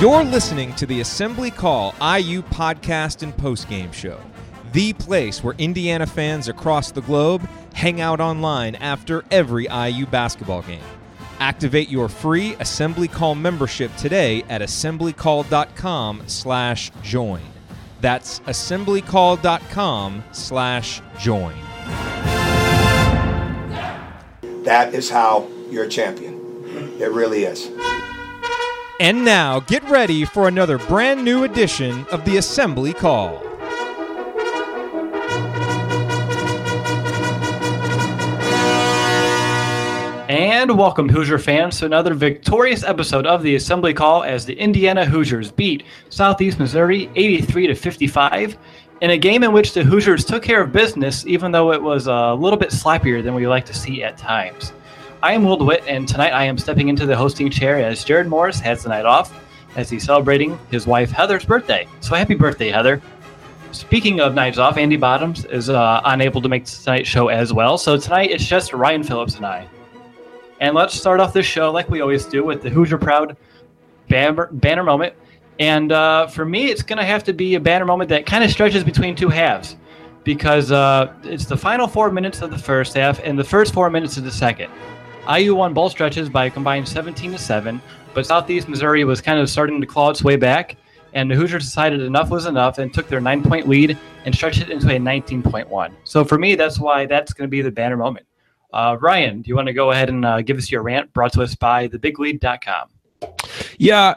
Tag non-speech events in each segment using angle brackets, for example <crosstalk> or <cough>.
You're listening to the Assembly Call IU podcast and postgame show, the place where Indiana fans across the globe hang out online after every IU basketball game. Activate your free Assembly Call membership today at assemblycall.com/join. That's assemblycall.com slash join. That is how you're a champion. It really is. And now get ready for another brand new edition of the Assembly Call. And welcome, Hoosier fans, to another victorious episode of the Assembly Call as the Indiana Hoosiers beat Southeast Missouri 83 to 55 in a game in which the Hoosiers took care of business, even though it was a little bit slappier than we like to see at times. I am Will DeWitt, and tonight I am stepping into the hosting chair as Jared Morris has the night off as he's celebrating his wife Heather's birthday. So happy birthday, Heather! Speaking of nights off, Andy Bottoms is uh, unable to make tonight's show as well, so tonight it's just Ryan Phillips and I. And let's start off this show like we always do with the Hoosier Proud banner, banner moment. And uh, for me, it's going to have to be a banner moment that kind of stretches between two halves because uh, it's the final four minutes of the first half and the first four minutes of the second. IU won both stretches by a combined 17 to 7, but Southeast Missouri was kind of starting to claw its way back, and the Hoosiers decided enough was enough and took their nine point lead and stretched it into a 19.1. So for me, that's why that's going to be the banner moment. Uh, Ryan, do you want to go ahead and uh, give us your rant brought to us by thebiglead.com? Yeah.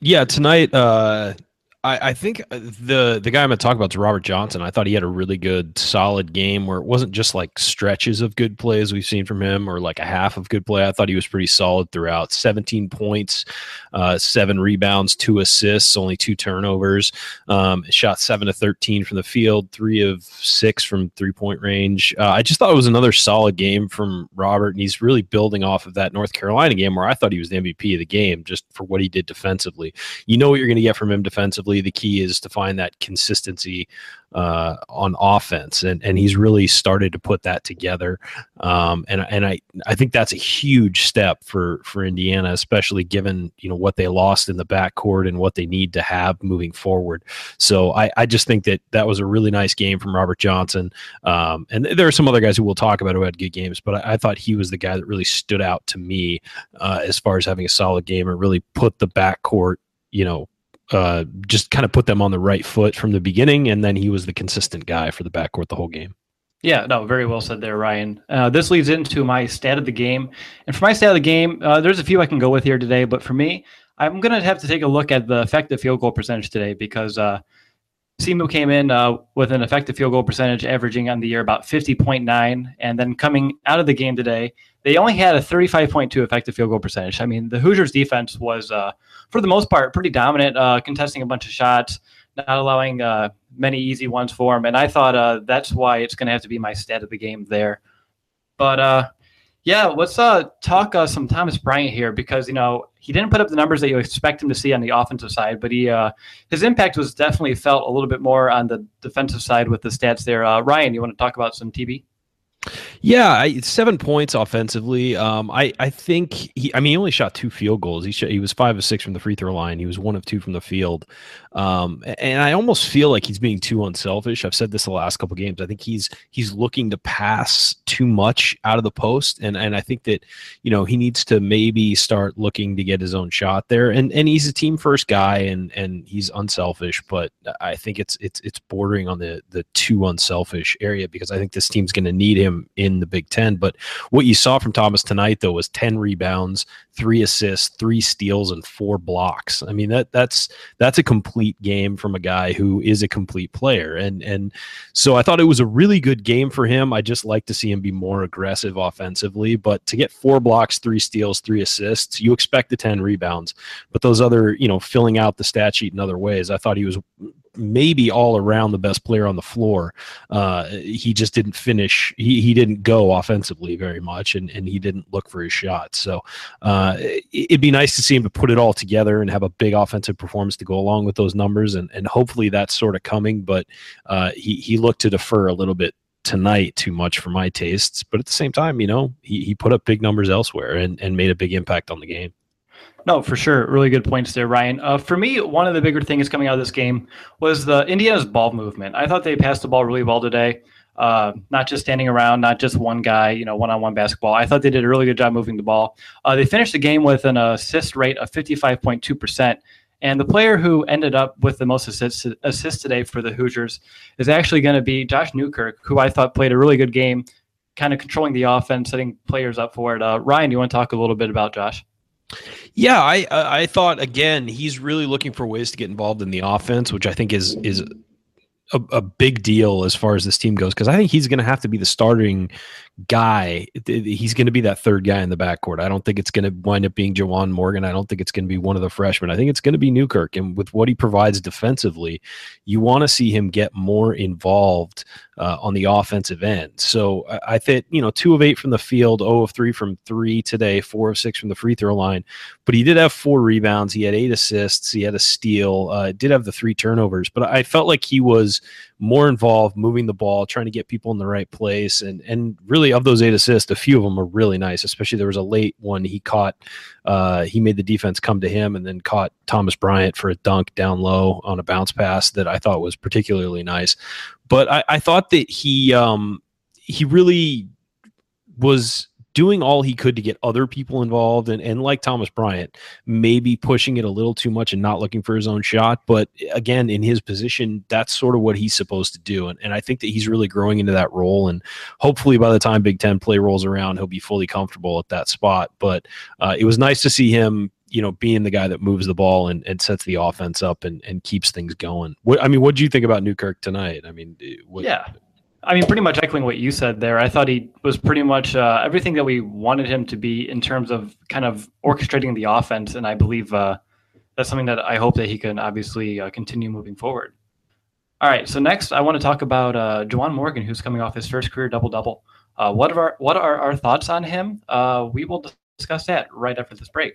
Yeah. Tonight, uh, I, I, think the the guy I'm going to talk about is Robert Johnson. I thought he had a really good, solid game where it wasn't just like stretches of good plays we've seen from him or like a half of good play. I thought he was pretty solid throughout. 17 points, uh, seven rebounds, two assists, only two turnovers. Um, shot seven to 13 from the field, three of six from three point range. Uh, I just thought it was another solid game from Robert, and he's really building off of that North Carolina game where I thought he was the MVP of the game just for what he did defensively. You know what you're going to get from him defensively the key is to find that consistency uh, on offense, and and he's really started to put that together. Um, and and I I think that's a huge step for for Indiana, especially given you know what they lost in the backcourt and what they need to have moving forward. So I I just think that that was a really nice game from Robert Johnson. Um, and there are some other guys who we'll talk about who had good games, but I, I thought he was the guy that really stood out to me uh, as far as having a solid game and really put the backcourt you know uh, just kind of put them on the right foot from the beginning, and then he was the consistent guy for the backcourt the whole game. Yeah, no, very well said there, Ryan. Uh, this leads into my stat of the game, and for my stat of the game, uh, there's a few I can go with here today, but for me, I'm to have to take a look at the effective field goal percentage today because SEMO came in uh, with an effective field goal percentage averaging on the year about 50.9. And then coming out of the game today, they only had a 35.2 effective field goal percentage. I mean, the Hoosiers defense was, uh, for the most part, pretty dominant, uh, contesting a bunch of shots, not allowing uh, many easy ones for them. And I thought uh, that's why it's going to have to be my stat of the game there. But uh, yeah, let's uh, talk uh, some Thomas Bryant here because you know he didn't put up the numbers that you expect him to see on the offensive side, but he uh, his impact was definitely felt a little bit more on the defensive side with the stats there. Uh, Ryan, you want to talk about some TB? Yeah, I, seven points offensively. Um, I I think he. I mean, he only shot two field goals. He he was five of six from the free throw line. He was one of two from the field. Um, and I almost feel like he's being too unselfish. I've said this the last couple games. I think he's he's looking to pass too much out of the post, and and I think that you know he needs to maybe start looking to get his own shot there. And and he's a team first guy, and and he's unselfish. But I think it's it's it's bordering on the the too unselfish area because I think this team's going to need him him in the Big Ten. But what you saw from Thomas tonight, though, was 10 rebounds, three assists, three steals, and four blocks. I mean, that that's that's a complete game from a guy who is a complete player. And and so I thought it was a really good game for him. I just like to see him be more aggressive offensively. But to get four blocks, three steals, three assists, you expect the 10 rebounds. But those other, you know, filling out the stat sheet in other ways, I thought he was maybe all around the best player on the floor. Uh, he just didn't finish. He, he didn't go offensively very much, and, and he didn't look for his shot. So uh, it'd be nice to see him to put it all together and have a big offensive performance to go along with those numbers, and, and hopefully that's sort of coming. But uh, he he looked to defer a little bit tonight too much for my tastes. But at the same time, you know, he, he put up big numbers elsewhere and, and made a big impact on the game. No, for sure. Really good points there, Ryan. Uh, for me, one of the bigger things coming out of this game was the Indiana's ball movement. I thought they passed the ball really well today. Uh, not just standing around, not just one guy, you know, one-on-one basketball. I thought they did a really good job moving the ball. Uh, they finished the game with an assist rate of 55.2 percent. And the player who ended up with the most assists, assists today for the Hoosiers is actually going to be Josh Newkirk, who I thought played a really good game, kind of controlling the offense, setting players up for it. Uh, Ryan, you want to talk a little bit about Josh? Yeah, I I thought again he's really looking for ways to get involved in the offense, which I think is is a, a big deal as far as this team goes because I think he's going to have to be the starting guy. He's going to be that third guy in the backcourt. I don't think it's going to wind up being Juwan Morgan. I don't think it's going to be one of the freshmen. I think it's going to be Newkirk. And with what he provides defensively, you want to see him get more involved uh, on the offensive end. So I, I think, you know, two of eight from the field, 0 of three from three today, four of six from the free throw line. But he did have four rebounds. He had eight assists. He had a steal. Uh, did have the three turnovers. But I felt like he was more involved, moving the ball, trying to get people in the right place. And, and really, of those eight assists, a few of them are really nice, especially there was a late one he caught. Uh, he made the defense come to him and then caught Thomas Bryant for a dunk down low on a bounce pass that I thought was particularly nice. But I, I thought that he um, he really was doing all he could to get other people involved and, and like Thomas Bryant, maybe pushing it a little too much and not looking for his own shot. But again, in his position, that's sort of what he's supposed to do. And, and I think that he's really growing into that role. And hopefully by the time Big Ten play rolls around, he'll be fully comfortable at that spot. But uh, it was nice to see him you know, being the guy that moves the ball and, and sets the offense up and, and keeps things going. What I mean, what do you think about Newkirk tonight? I mean, what, yeah, I mean, pretty much echoing what you said there. I thought he was pretty much uh, everything that we wanted him to be in terms of kind of orchestrating the offense, and I believe uh, that's something that I hope that he can obviously uh, continue moving forward. All right, so next I want to talk about uh, Juwan Morgan, who's coming off his first career double double. Uh, what are our, what are our thoughts on him? Uh, we will discuss that right after this break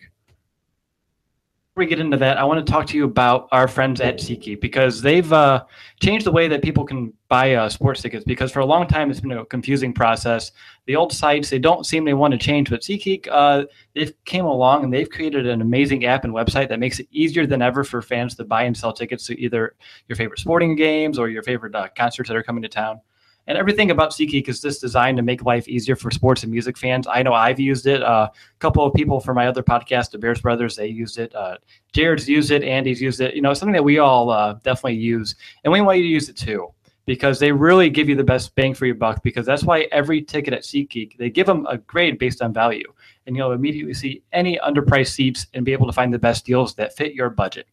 we get into that, I want to talk to you about our friends at SeatGeek because they've uh, changed the way that people can buy uh, sports tickets. Because for a long time, it's been a confusing process. The old sites they don't seem they want to change, but SeatGeek uh, they've came along and they've created an amazing app and website that makes it easier than ever for fans to buy and sell tickets to either your favorite sporting games or your favorite uh, concerts that are coming to town. And everything about SeatGeek is just designed to make life easier for sports and music fans. I know I've used it. Uh, a couple of people from my other podcast, the Bears Brothers, they used it. Uh, Jared's used it. Andy's used it. You know, something that we all uh, definitely use, and we want you to use it too because they really give you the best bang for your buck. Because that's why every ticket at SeatGeek they give them a grade based on value, and you'll immediately see any underpriced seats and be able to find the best deals that fit your budget.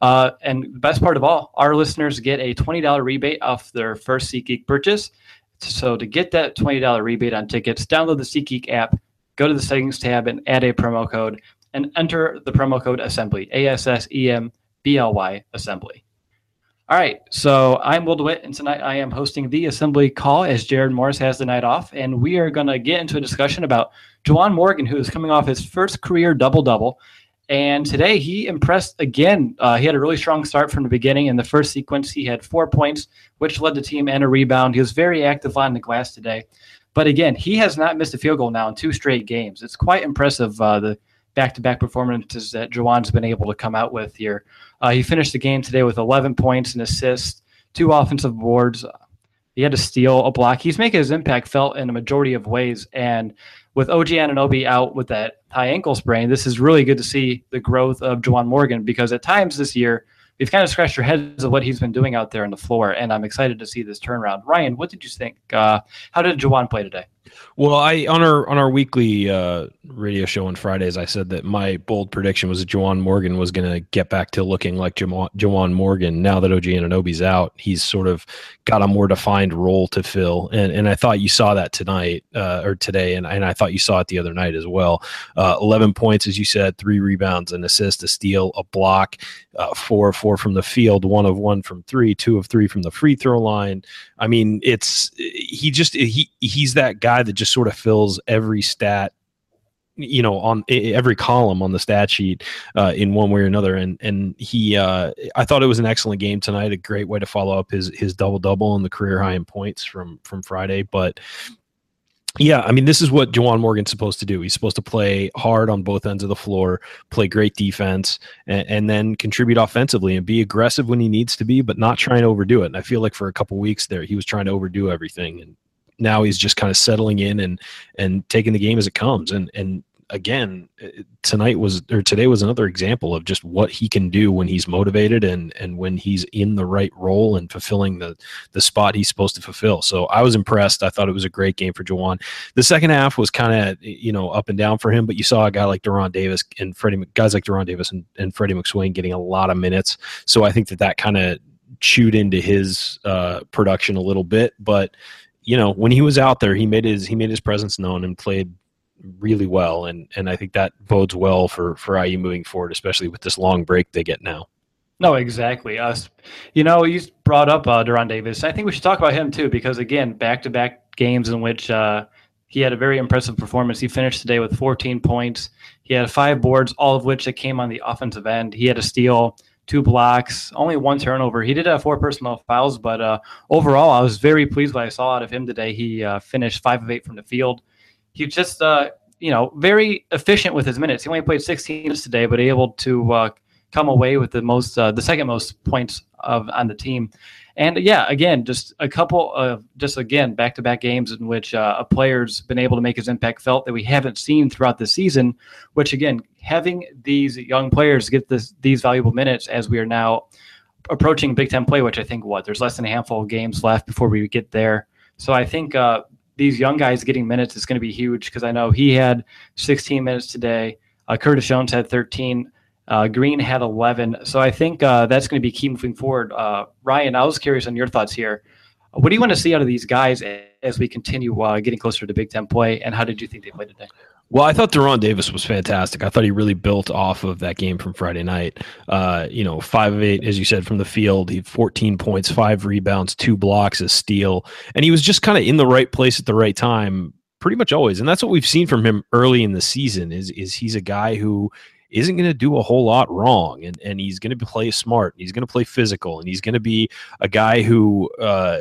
Uh, and the best part of all, our listeners get a $20 rebate off their first SeatGeek purchase. So to get that $20 rebate on tickets, download the SeatGeek app, go to the settings tab and add a promo code and enter the promo code assembly, A S S E M B L Y assembly. All right, so I'm Will DeWitt, and tonight I am hosting the assembly call as Jared Morris has the night off, and we are going to get into a discussion about Juwan Morgan, who is coming off his first career double double and today he impressed again. Uh, he had a really strong start from the beginning. In the first sequence, he had four points, which led the team and a rebound. He was very active on the glass today. But again, he has not missed a field goal now in two straight games. It's quite impressive uh, the back to back performances that Juwan's been able to come out with here. Uh, he finished the game today with 11 points and assists, two offensive boards. He had to steal a block. He's making his impact felt in a majority of ways. And with OG Anunoby out with that high ankle sprain, this is really good to see the growth of Juwan Morgan because at times this year we've kind of scratched our heads of what he's been doing out there on the floor, and I'm excited to see this turnaround. Ryan, what did you think? Uh, how did Juwan play today? Well, I on our on our weekly uh, radio show on Fridays, I said that my bold prediction was that Juwan Morgan was going to get back to looking like Juwan Morgan. Now that OG Anunoby's out, he's sort of got a more defined role to fill, and and I thought you saw that tonight uh, or today, and, and I thought you saw it the other night as well. Uh, Eleven points, as you said, three rebounds, an assist, a steal, a block, uh, four of four from the field, one of one from three, two of three from the free throw line. I mean, it's he just he he's that guy that just sort of fills every stat you know on every column on the stat sheet uh, in one way or another. And and he uh, I thought it was an excellent game tonight a great way to follow up his his double double and the career high in points from from Friday. But Yeah, I mean, this is what Juwan Morgan's supposed to do. He's supposed to play hard on both ends of the floor, play great defense, and, and, then contribute offensively and be aggressive when he needs to be, but not trying to overdo it. And I feel like for a couple weeks there, he was trying to overdo everything, and now he's just kind of settling in and and taking the game as it comes. And and again, tonight was or today was another example of just what he can do when he's motivated and and when he's in the right role and fulfilling the the spot he's supposed to fulfill. So I was impressed. I thought it was a great game for Juwan. The second half was kind of you know up and down for him, but you saw a guy like De'Ron Davis and Freddie guys like De'Ron Davis and, and Freddie McSwain getting a lot of minutes. So I think that that kind of chewed into his uh, production a little bit, but you know when he was out there, he made his he made his presence known and played really well, and and I think that bodes well for for IU moving forward, especially with this long break they get now. No, exactly. Us, you know, you brought up uh, De'Ron Davis. I think we should talk about him too, because again, back to back games in which uh, he had a very impressive performance. He finished today with 14 points. He had five boards, all of which that came on the offensive end. He had a steal, two blocks, only one turnover. He did have four personal fouls, but uh, overall, I was very pleased what I saw out of him today. He uh, finished five of eight from the field, he's just uh, you know very efficient with his minutes. He only played 16 minutes today, but able to uh, come away with the most uh, the second most points of on the team. And yeah, again, just a couple of just again back to back games in which uh, a player's been able to make his impact felt that we haven't seen throughout the season. Which again, having these young players get this these valuable minutes as we are now approaching Big Ten play, which I think what there's less than a handful of games left before we get there. So I think uh, these young guys getting minutes is going to be huge because I know he had 16 minutes today. Uh, Curtis Jones had 13. Uh, Green had 11. So I think uh, that's going to be key moving forward. Uh, Ryan, I was curious on your thoughts here. What do you want to see out of these guys as we continue uh, getting closer to Big Ten play? And how did you think they played today? Well, I thought De'Ron Davis was fantastic. I thought he really built off of that game from Friday night. Uh, you know, five of eight, as you said, from the field. He had 14 points, five rebounds, two blocks, a steal, and he was just kind of in the right place at the right time, pretty much always. And that's what we've seen from him early in the season. Is is he's a guy who isn't going to do a whole lot wrong, and and he's going to play smart. He's going to play physical, and he's going to be a guy who. Uh,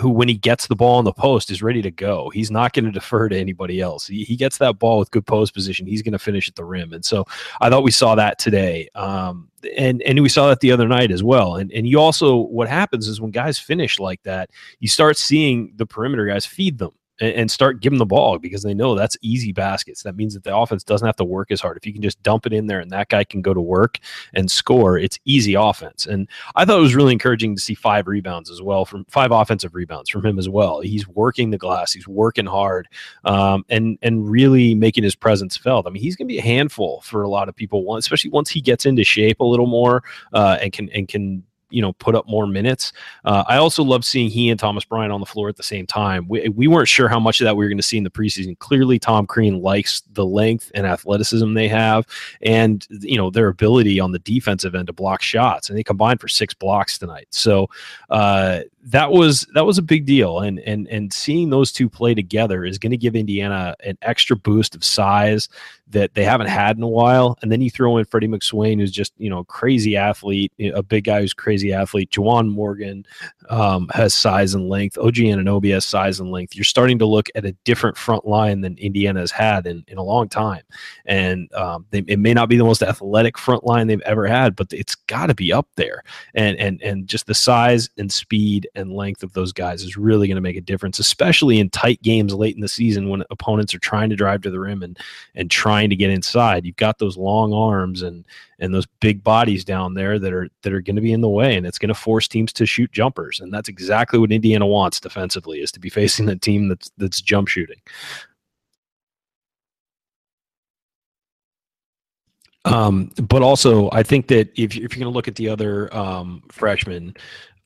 who, when he gets the ball in the post, is ready to go. He's not going to defer to anybody else. He, he gets that ball with good post position. He's going to finish at the rim. And so I thought we saw that today. Um, and and we saw that the other night as well. And and you also what happens is when guys finish like that, you start seeing the perimeter guys feed them and, and start giving the ball because they know that's easy baskets. That means that the offense doesn't have to work as hard. If you can just dump it in there and that guy can go to work and score, it's easy offense. And I thought it was really encouraging to see five rebounds as well from five offensive rebounds from him as well. He's working the glass, he's working hard, um, and and really making his presence felt. I mean, he's going to be a handful for a lot of people, especially once he gets into shape a little more uh, and can and can you know put up more minutes. Uh, I also love seeing he and Thomas Bryant on the floor at the same time. We, we weren't sure how much of that we were going to see in the preseason. Clearly, Tom Crean likes the length and athleticism they have, and you know their ability on the defensive end to block shots, and they combined for six blocks tonight. So uh, that was that was a big deal, and and and seeing those two play together is going to give Indiana an extra boost of size that they haven't had in a while. And then you throw in Freddie McSwain, who's just you know crazy athlete, a big guy who's crazy athlete. Juwan Morgan um, has size and length. OG Anunoby has size and length. You're starting to look at a different front line than Indiana has had in, in a long time. And um, they, it may not be the most athletic front line they've ever had, but it's got to be up there. And and and just the size and speed and length of those guys is really going to make a difference, especially in tight games late in the season when opponents are trying to drive to the rim and and trying to get inside. You've got those long arms and and those big bodies down there that are that are going to be in the way, and it's going to force teams to shoot jumpers, and that's exactly what Indiana wants defensively is to be facing a team that's that's jump shooting. Um, but also, I think that if, if you're going to look at the other um, freshmen,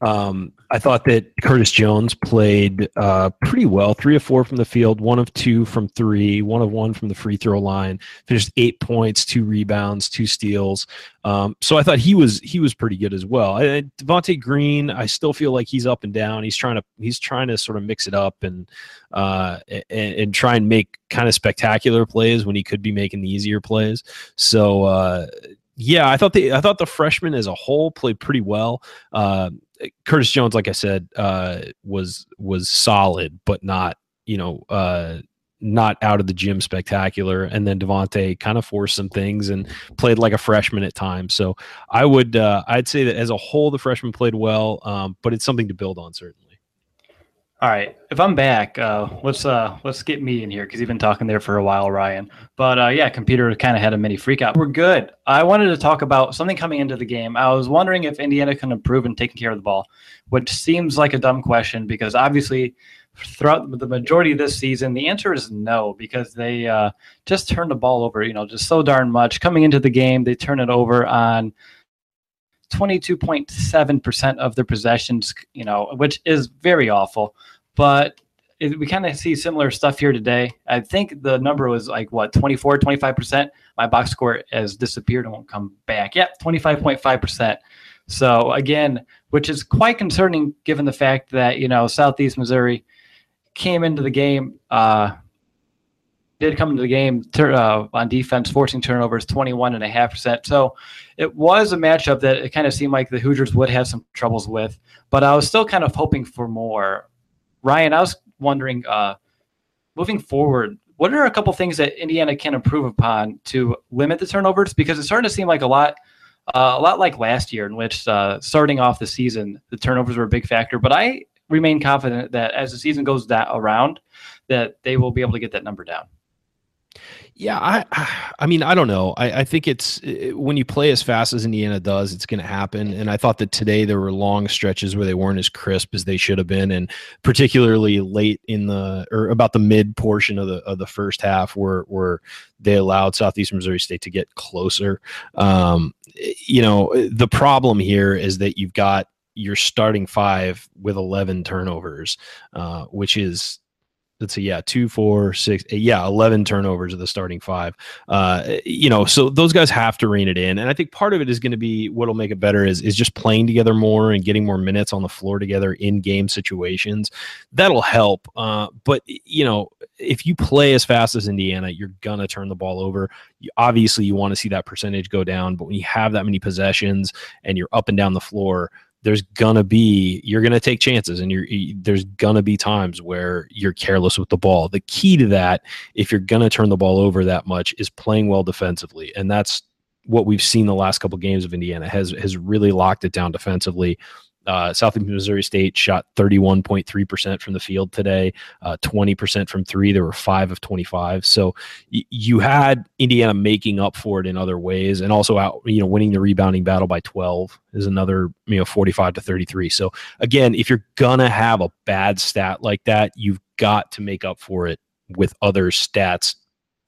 um, I thought that Curtis Jones played uh, pretty well. Three of four from the field, one of two from three, one of one from the free throw line. Finished eight points, two rebounds, two steals. Um, so I thought he was he was pretty good as well. Devonte Green, I still feel like he's up and down. He's trying to he's trying to sort of mix it up and uh, and, and try and make kind of spectacular plays when he could be making the easier plays. So. Uh, yeah, I thought the I thought the freshmen as a whole played pretty well. Uh, Curtis Jones, like I said, uh, was was solid, but not you know uh, not out of the gym spectacular. And then Devonte kind of forced some things and played like a freshman at times. So I would uh, I'd say that as a whole, the freshman played well, um, but it's something to build on certainly. All right, if I'm back, uh, let's uh, let's get me in here because you've been talking there for a while, Ryan. But uh, yeah, computer kind of had a mini freak out. We're good. I wanted to talk about something coming into the game. I was wondering if Indiana can improve in taking care of the ball, which seems like a dumb question because obviously throughout the majority of this season, the answer is no because they uh, just turn the ball over. You know, just so darn much coming into the game. They turn it over on 22.7% of their possessions, you know, which is very awful. But it, we kind of see similar stuff here today. I think the number was like what 24, 25%. My box score has disappeared and won't come back. Yep, 25.5%. So again, which is quite concerning given the fact that, you know, Southeast Missouri came into the game uh, did come into the game uh, on defense, forcing turnovers, 21.5%. So it was a matchup that it kind of seemed like the Hoosiers would have some troubles with, but I was still kind of hoping for more. Ryan, I was wondering, uh, moving forward, what are a couple things that Indiana can improve upon to limit the turnovers? Because it's starting to seem like a lot, uh, a lot like last year, in which uh, starting off the season, the turnovers were a big factor. But I remain confident that as the season goes that around, that they will be able to get that number down. Yeah, I, I mean, I don't know. I, I think it's when you play as fast as Indiana does, it's going to happen. And I thought that today there were long stretches where they weren't as crisp as they should have been, and particularly late in the or about the mid portion of the of the first half, where where they allowed Southeastern Missouri State to get closer. Um, you know, the problem here is that you've got your starting five with 11 turnovers, uh, which is let's see, yeah, two, four, six, eight, yeah, eleven turnovers of the starting five. Uh, you know, so those guys have to rein it in, and I think part of it is going to be what'll make it better is is just playing together more and getting more minutes on the floor together in game situations. That'll help. Uh, but you know, if you play as fast as Indiana, you're gonna turn the ball over. You, obviously, you want to see that percentage go down, but when you have that many possessions and you're up and down the floor, there's gonna be you're gonna take chances and you're there's gonna be times where you're careless with the ball. The key to that if you're gonna turn the ball over that much is playing well defensively. And that's what we've seen the last couple games of indiana has has really locked it down defensively uh, Southeast Missouri State shot 31.3% from the field today, uh, 20% from three. There were five of 25. So y- you had Indiana making up for it in other ways, and also out, you know, winning the rebounding battle by 12 is another, you know, 45 to 33. So again, if you're gonna have a bad stat like that, you've got to make up for it with other stats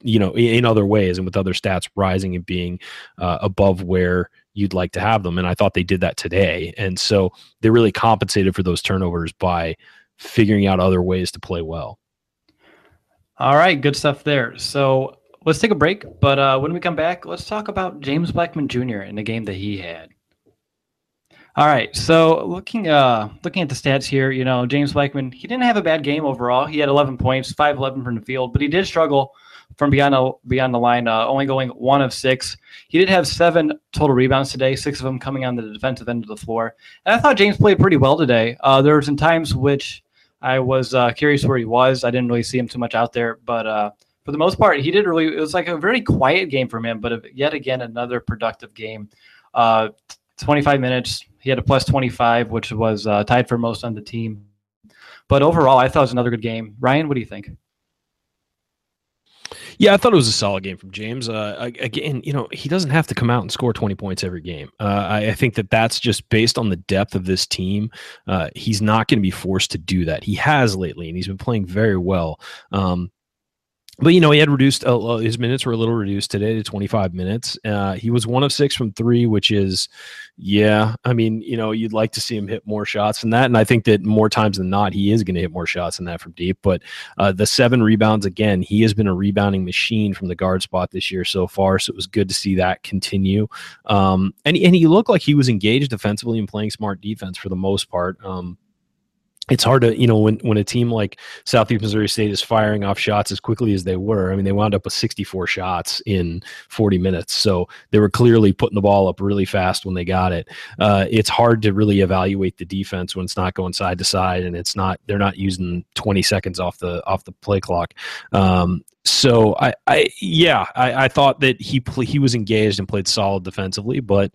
you know in other ways and with other stats rising and being uh, above where you'd like to have them. And I thought they did that today. And so they really compensated for those turnovers by figuring out other ways to play well. All right, good stuff there. So let's take a break. But uh, when we come back, let's talk about James Blackman Jr. in the game that he had. All right, so looking uh looking at the stats here, you know James Blackman, he didn't have a bad game overall. He had 11 points, 5 11 from the field, but he did struggle from beyond the, beyond the line, uh, only going one of six. He did have seven total rebounds today, six of them coming on the defensive end of the floor. And I thought James played pretty well today. Uh, there were some times which I was uh, curious where he was. I didn't really see him too much out there, but uh, for the most part, he did really. It was like a very quiet game from him, but yet again another productive game. Uh, 25 minutes. He had a plus 25, which was uh, tied for most on the team. But overall, I thought it was another good game. Ryan, what do you think? Yeah, I thought it was a solid game from James. Uh, again, you know, he doesn't have to come out and score 20 points every game. Uh, I, I, think that that's just based on the depth of this team. Uh, he's not going to be forced to do that. He has lately, and he's been playing very well. Um, but you know he had reduced uh, his minutes were a little reduced today to 25 minutes. Uh, he was one of six from three which is yeah i mean you know you'd like to see him hit more shots than that. And i think that more times than not he is going to hit more shots than that from deep. But uh, the seven rebounds again he has been a rebounding machine from the guard spot this year so far. So it was good to see that continue. Um, and, and he looked like he was engaged defensively and playing smart defense for the most part. Um, it's hard to you know when when a team like Southeast Missouri State is firing off shots as quickly as they were. I mean, they wound up with 64 shots in 40 minutes, so they were clearly putting the ball up really fast when they got it. Uh, it's hard to really evaluate the defense when it's not going side to side and it's not they're not using 20 seconds off the off the play clock. Um, so I, I yeah, I, I thought that he he was engaged and played solid defensively, but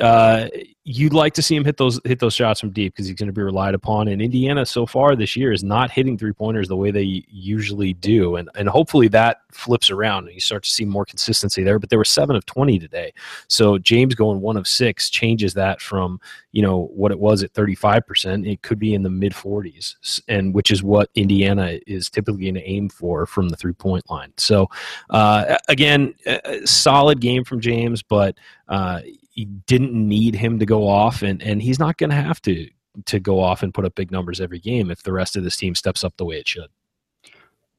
uh, you'd like to see him hit those hit those shots from deep because he's going to be relied upon. And Indiana so far this year is not hitting three pointers the way they usually do, and and hopefully that flips around and you start to see more consistency there. But they were seven of twenty today, so James going one of six changes that from you know what it was at thirty five percent. It could be in the mid forties, and which is what Indiana is typically going to aim for from the three point line. So uh, again, solid game from James, but. Uh, he didn't need him to go off, and and he's not going to have to to go off and put up big numbers every game if the rest of this team steps up the way it should.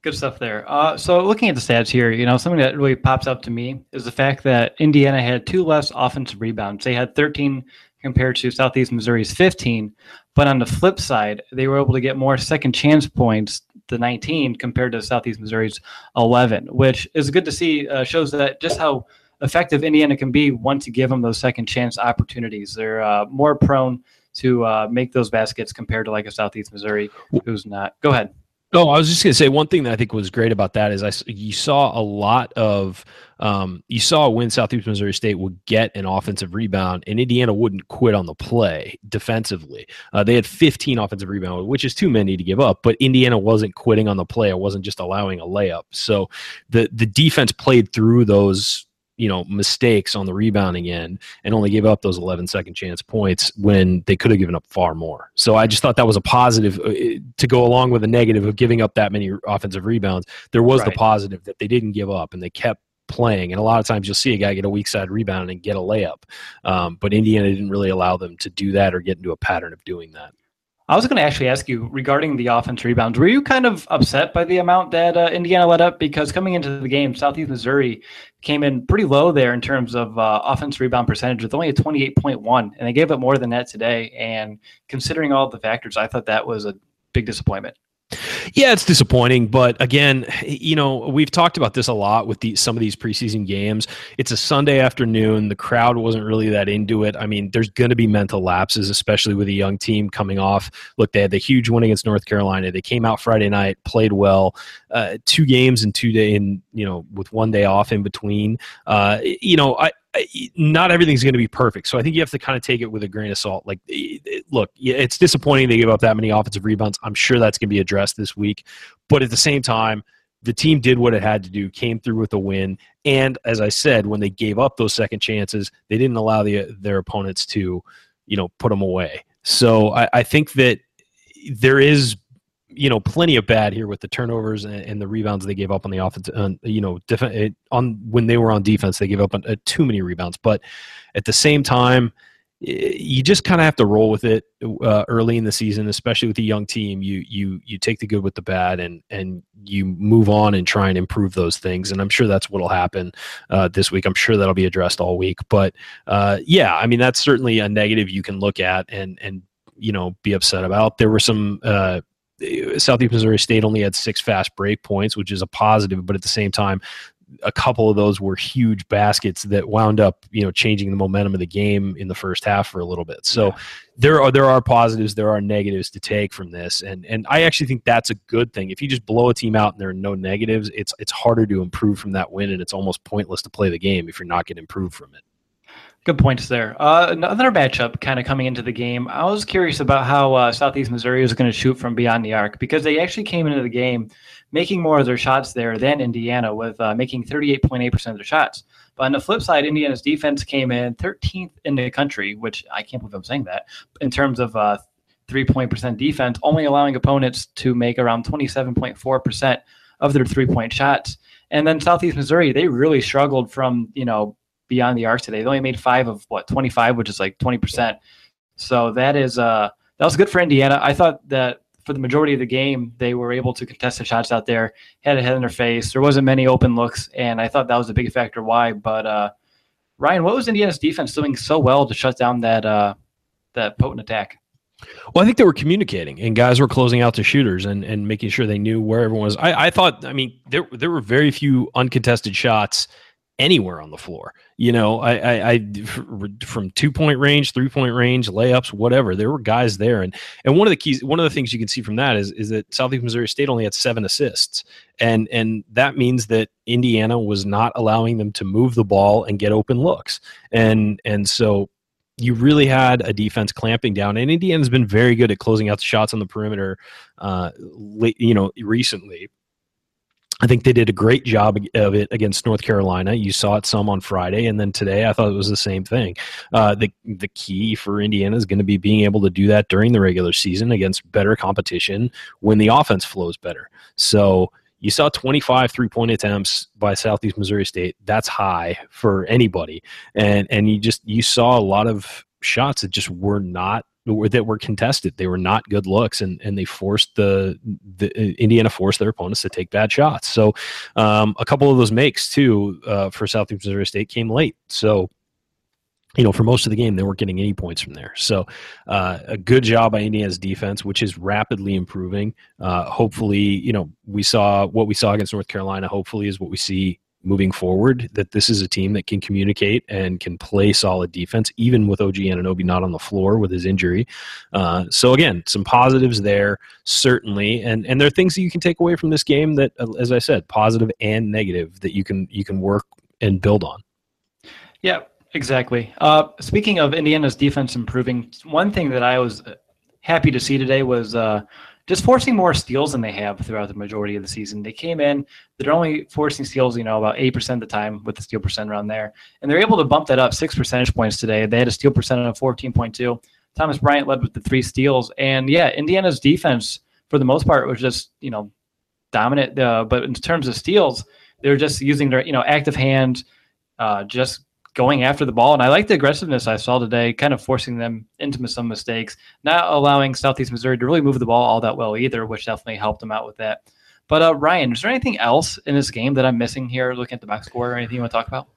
Good stuff there. Uh, so looking at the stats here, you know, something that really pops up to me is the fact that Indiana had two less offensive rebounds. They had 13 compared to Southeast Missouri's 15. But on the flip side, they were able to get more second chance points, the 19, compared to Southeast Missouri's 11, which is good to see. Uh, shows that just how effective Indiana can be once you give them those second chance opportunities. They're uh, more prone to uh, make those baskets compared to like a Southeast Missouri who's not. Go ahead. Oh, I was just going to say one thing that I think was great about that is I you saw a lot of um, you saw when Southeast Missouri State would get an offensive rebound and Indiana wouldn't quit on the play defensively. Uh, they had 15 offensive rebounds, which is too many to give up, but Indiana wasn't quitting on the play. It wasn't just allowing a layup. So the the defense played through those you know mistakes on the rebounding end and only gave up those 11 second chance points when they could have given up far more. So i just thought that was a positive uh, to go along with the negative of giving up that many offensive rebounds there was right. the positive that they didn't give up and they kept playing. And a lot of times you'll see a guy get a weak side rebound and get a layup um, but indiana didn't really allow them to do that or get into a pattern of doing that I was going to actually ask you regarding the offense rebounds. Were you kind of upset by the amount that uh, Indiana let up? Because coming into the game, Southeast Missouri came in pretty low there in terms of uh, offense rebound percentage with only a 28.1, and they gave up more than that today. And considering all the factors, I thought that was a big disappointment. Yeah, it's disappointing, but again, you know, we've talked about this a lot with the, some of these preseason games. It's a Sunday afternoon. The crowd wasn't really that into it. I mean, there's going to be mental lapses, especially with a young team coming off. Look, they had the huge win against North Carolina. They came out Friday night, played well. Uh, two games in two day, in you know, with one day off in between. Uh, you know, I not everything's going to be perfect. So I think you have to kind of take it with a grain of salt. Like, look, it's disappointing they gave up that many offensive rebounds. I'm sure that's going to be addressed this week. But at the same time, the team did what it had to do, came through with a win. And as I said, when they gave up those second chances, they didn't allow the, their opponents to, you know, put them away. So I, I think that there is you know plenty of bad here with the turnovers and, and the rebounds they gave up on the offense. Uh, you know, def- on when they were on defense, they gave up on, uh, too many rebounds. But at the same time, you just kind of have to roll with it uh, early in the season, especially with a young team. You you you take the good with the bad, and and you move on and try and improve those things. And I'm sure that's what'll happen uh, this week. I'm sure that'll be addressed all week. But uh, yeah, I mean that's certainly a negative you can look at and and you know be upset about. There were some uh, Southeast Missouri State only had six fast break points, which is a positive, but at the same time, a couple of those were huge baskets that wound up, you know, changing the momentum of the game in the first half for a little bit. So yeah. there are there are positives, there are negatives to take from this, and and I actually think that's a good thing. If you just blow a team out and there are no negatives, it's it's harder to improve from that win, and it's almost pointless to play the game if you're not going to improve from it. Good points there. Uh, another matchup kind of coming into the game. I was curious about how uh, Southeast Missouri was going to shoot from beyond the arc because they actually came into the game making more of their shots there than Indiana, with uh, making 38.8% of their shots. But on the flip side, Indiana's defense came in 13th in the country, which I can't believe I'm saying that, in terms of uh, three point percent defense, only allowing opponents to make around 27.4% of their three point shots. And then Southeast Missouri, they really struggled from, you know, beyond the arc today. They only made five of what 25, which is like 20 percent. So that is uh that was good for Indiana. I thought that for the majority of the game they were able to contest the shots out there, had a head in their face. There wasn't many open looks, and I thought that was a big factor why. But uh, Ryan, what was Indiana's defense doing so well to shut down that uh, that potent attack? Well, I think they were communicating, and guys were closing out the shooters and, and making sure they knew where everyone was. I, I thought, I mean, there there were very few uncontested shots anywhere on the floor. You know, I, I, I from two point range, three point range, layups, whatever. There were guys there, and and one of the keys, one of the things you can see from that is is that Southeast Missouri State only had seven assists, and and that means that Indiana was not allowing them to move the ball and get open looks, and and so you really had a defense clamping down, and Indiana's been very good at closing out the shots on the perimeter, uh, late, you know, recently. I think they did a great job of it against North Carolina. You saw it some on Friday, and then today I thought it was the same thing. Uh, the the key for Indiana is going to be being able to do that during the regular season against better competition when the offense flows better. So you saw 25 three point attempts by Southeast Missouri State. That's high for anybody, and and you just you saw a lot of shots that just were not that were contested. They were not good looks, and and they forced the the uh, Indiana forced their opponents to take bad shots. So um, a couple of those makes too uh, for Southeast Missouri State came late. So you know, for most of the game, they weren't getting any points from there. So, uh, a good job by Indiana's defense, which is rapidly improving. Uh, hopefully, you know, we saw what we saw against North Carolina. Hopefully, is what we see moving forward that this is a team that can communicate and can play solid defense, even with OG Anunoby not on the floor with his injury. Uh, so again, some positives there certainly, and and there are things that you can take away from this game that, uh, as I said, positive and negative that you can you can work and build on. Yeah, exactly. Uh, speaking of Indiana's defense improving, one thing that I was happy to see today was uh, just forcing more steals than they have throughout the majority of the season. They came in, they're only forcing steals, you know, about 8% of the time with the steal percent around there. And they're able to bump that up six percentage points today. They had a steal percent of 14.2. Thomas Bryant led with the three steals. And yeah, Indiana's defense, for the most part, was just, you know, dominant. Uh, but in terms of steals, they're just using their, you know, active hand, uh, just going after the ball. And I like the aggressiveness I saw today, kind of forcing them into some mistakes, not allowing Southeast Missouri to really move the ball all that well either, which definitely helped them out with that. But uh, Ryan, is there anything else in this game that I'm missing here, looking at the box score, or anything you want to talk about?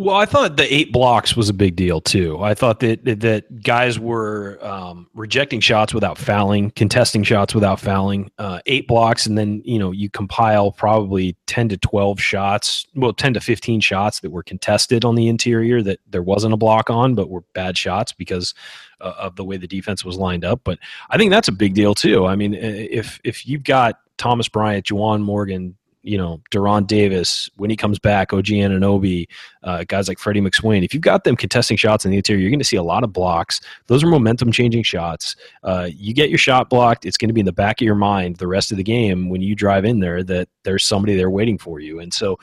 Well, I thought the eight blocks was a big deal too. I thought that that guys were um, rejecting shots without fouling, contesting shots without fouling. Uh, eight blocks, and then you know you compile probably ten to twelve shots, well, ten to fifteen shots that were contested on the interior that there wasn't a block on, but were bad shots because uh, of the way the defense was lined up. But I think that's a big deal too. I mean, if if you've got Thomas Bryant, Juwan Morgan, you know, De'Ron Davis, when he comes back, OG Anunoby, uh, guys like Freddie McSwain, if you've got them contesting shots in the interior, you're going to see a lot of blocks. Those are momentum changing shots. Uh, you get your shot blocked, it's going to be in the back of your mind the rest of the game when you drive in there that there's somebody there waiting for you. And so,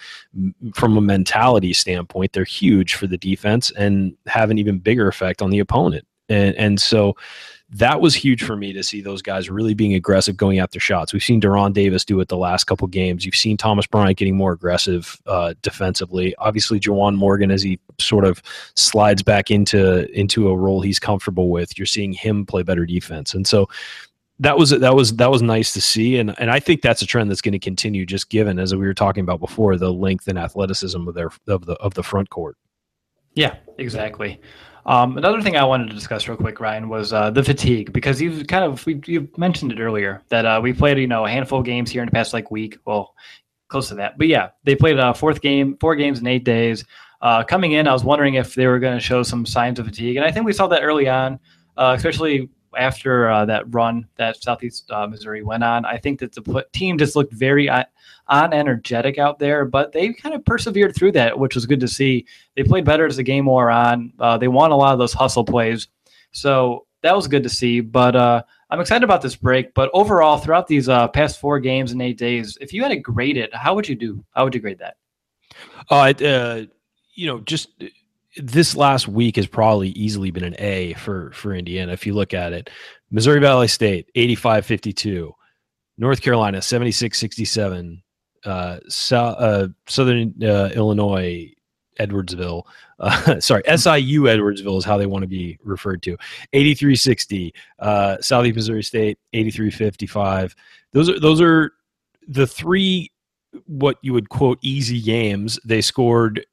from a mentality standpoint, they're huge for the defense and have an even bigger effect on the opponent. And, and so, that was huge for me to see those guys really being aggressive going after shots. We've seen De'Ron Davis do it the last couple games. You've seen Thomas Bryant getting more aggressive uh, defensively. Obviously, Juwan Morgan as he sort of slides back into into a role he's comfortable with. You're seeing him play better defense, and so that was that was that was nice to see, and and I think that's a trend that's going to continue. Just given as we were talking about before, the length and athleticism of their of the of the front court. Yeah, exactly. Um, another thing I wanted to discuss real quick, Ryan, was uh, the fatigue because you've kind of you mentioned it earlier that uh, we played you know a handful of games here in the past like week, well, close to that. But yeah, they played a fourth game, four games in eight days. Uh, coming in, I was wondering if they were going to show some signs of fatigue, and I think we saw that early on, uh, especially after uh, that run that Southeast uh, Missouri went on. I think that the team just looked very on energetic out there, but they kind of persevered through that, which was good to see. They played better as the game wore on. Uh, they won a lot of those hustle plays, so that was good to see. But uh, I'm excited about this break. But overall, throughout these uh, past four games in eight days, if you had to grade it, how would you do? How would you grade that? Uh, you know, just this last week has probably easily been an A for for Indiana. If you look at it, Missouri Valley State 85-52, North Carolina 76-67, uh, so, uh, Southern uh, Illinois, Edwardsville. Uh, <laughs> sorry, SIU Edwardsville is how they want to be referred to. 8360, uh, Southeast Missouri State, 8355. Those are those are the three what you would quote easy games. They scored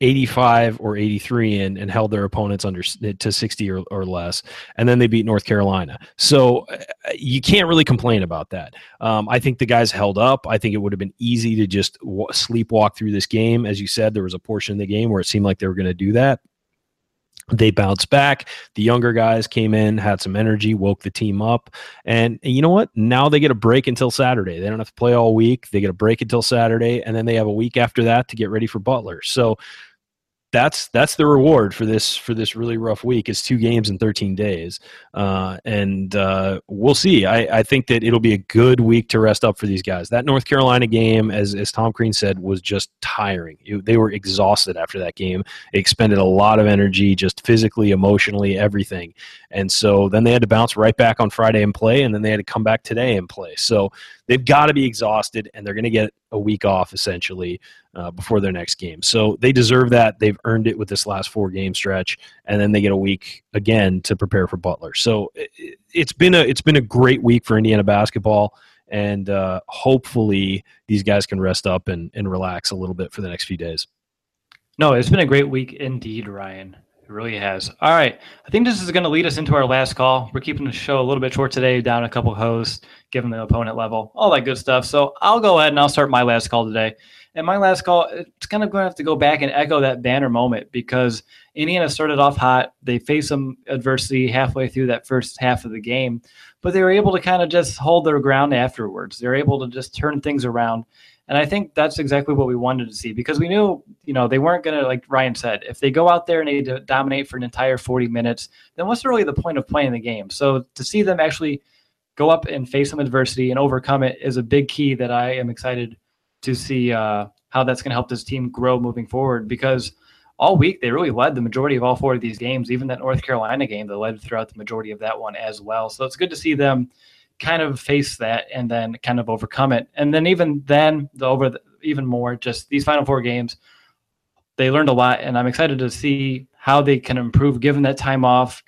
85 or 83 in and held their opponents under to 60 or, or less and then they beat north carolina so uh, you can't really complain about that um, i think the guys held up i think it would have been easy to just w- sleepwalk through this game as you said there was a portion of the game where it seemed like they were going to do that they bounced back. The younger guys came in, had some energy, woke the team up. And, and, you know what? Now they get a break until Saturday. They don't have to play all week. They get a break until Saturday. And then they have a week after that to get ready for Butler. So that's that's the reward for this for this really rough week is two games in 13 days. Uh, and uh, we'll see. I, I think that it'll be a good week to rest up for these guys. That north carolina game as, as tom crean said was just tiring. It, they were exhausted after that game. It expended a lot of energy just physically emotionally everything. And so then they had to bounce right back on friday and play and then they had to come back today and play. So they've got to be exhausted and they're going to get a week off essentially uh, before their next game. So they deserve that. They've earned it with this last four game stretch, and then they get a week again to prepare for Butler. So it, has been a it's been a great week for Indiana basketball, and uh, hopefully these guys can rest up and, and relax a little bit for the next few days. No, it's been a great week indeed, Ryan. It really has. All right. I think this is going to lead us into our last call. We're keeping the show a little bit short today, down a couple hosts, given the opponent level, all that good stuff. So I'll go ahead and I'll start my last call today. And my last call, it's kind of going to have to go back and echo that banner moment because Indiana started off hot. They faced some adversity halfway through that first half of the game, but they were able to kind of just hold their ground afterwards. They're able to just turn things around. And I think that's exactly what we wanted to see because we knew, you know, they weren't going to, like Ryan said, if they go out there and they dominate for an entire 40 minutes, then what's really the point of playing the game? So to see them actually go up and face some adversity and overcome it is a big key that I am excited to see uh, how that's going to help this team grow moving forward because all week they really led the majority of all four of these games, even that North Carolina game, they led throughout the majority of that one as well. So it's good to see them kind of face that and then kind of overcome it. And then even then, the over the, even more, just these final four games, they learned a lot, and I'm excited to see how they can improve given that time off.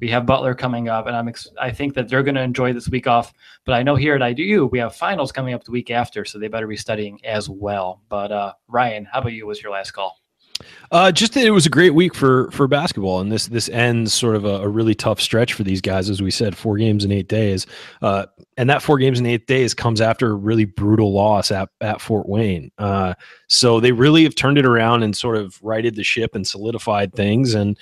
We have Butler coming up, and I'm ex- I think that they're going to enjoy this week off. But I know here at IDU we have finals coming up the week after, so they better be studying as well. But uh, Ryan, how about you? Was your last call? Uh, just it was a great week for for basketball, and this this ends sort of a, a, really tough stretch for these guys, as we said, four games in eight days, uh, and that four games in eight days comes after a really brutal loss at at Fort Wayne. Uh, so they really have turned it around and sort of righted the ship and solidified things. And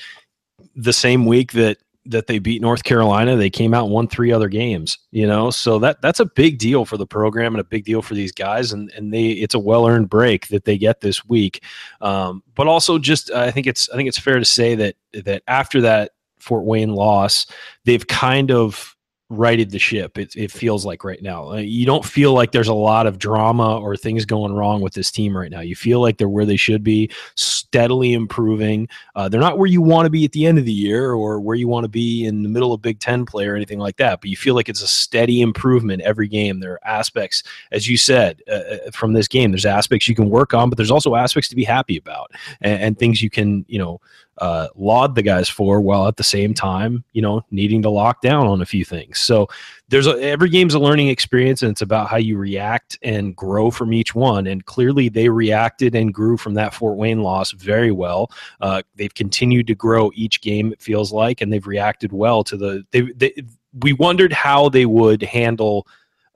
the same week that that they beat North Carolina, they came out and won three other games. You know, so that that's a big deal for the program and a big deal for these guys, and and they it's a well earned break that they get this week. Um, but also, just I think it's I think it's fair to say that that after that Fort Wayne loss, they've kind of righted the ship. It, it feels like right now. Uh, you don't feel like there's a lot of drama or things going wrong with this team right now. You feel like they're where they should be, steadily improving. Uh, they're not where you want to be at the end of the year or where you want to be in the middle of Big Ten play or anything like that. But you feel like it's a steady improvement every game. There are aspects, as you said, uh, uh from this game. There's aspects you can work on, but there's also aspects to be happy about and, and things you can, you know, uh, laud the guys for while at the same time, you know, needing to lock down on a few things. So there's a, every game's a learning experience and it's about how you react and grow from each one. And clearly they reacted and grew from that Fort Wayne loss very well. Uh, they've continued to grow each game, it feels like, and they've reacted well to the, they, they we wondered how they would handle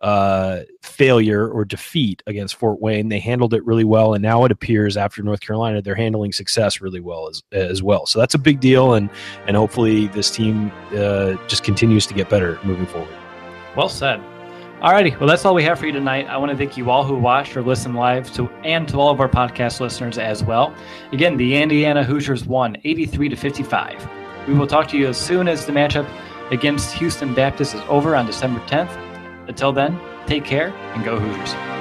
uh, failure or defeat against Fort Wayne. They handled it really well, and now it appears after North Carolina they're handling success really well as as well. So that's a big deal, and and hopefully this team uh, just continues to get better moving forward. Well said. Alrighty, well that's all we have for you tonight. I want to thank you all who watched or listened live to and to all of our podcast listeners as well. Again, the Indiana Hoosiers won 83 to 55. We will talk to you as soon as the matchup against Houston Baptist is over on December 10th. Until then, take care and go Hoosiers.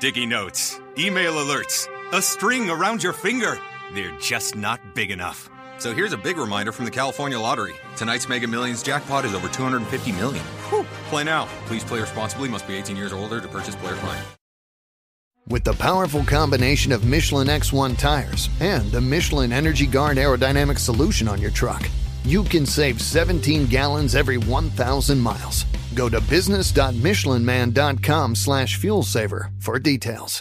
Sticky notes, email alerts, a string around your finger. They're just not big enough. So here's a big reminder from the California Lottery. Tonight's Mega Millions jackpot is over 250 million. Whew. Play now. Please play responsibly. Must be 18 years or older to purchase player client. With the powerful combination of Michelin X1 tires and the Michelin Energy Guard aerodynamic solution on your truck, you can save 17 gallons every 1,000 miles. Go to business.michelinman.com slash fuel saver for details.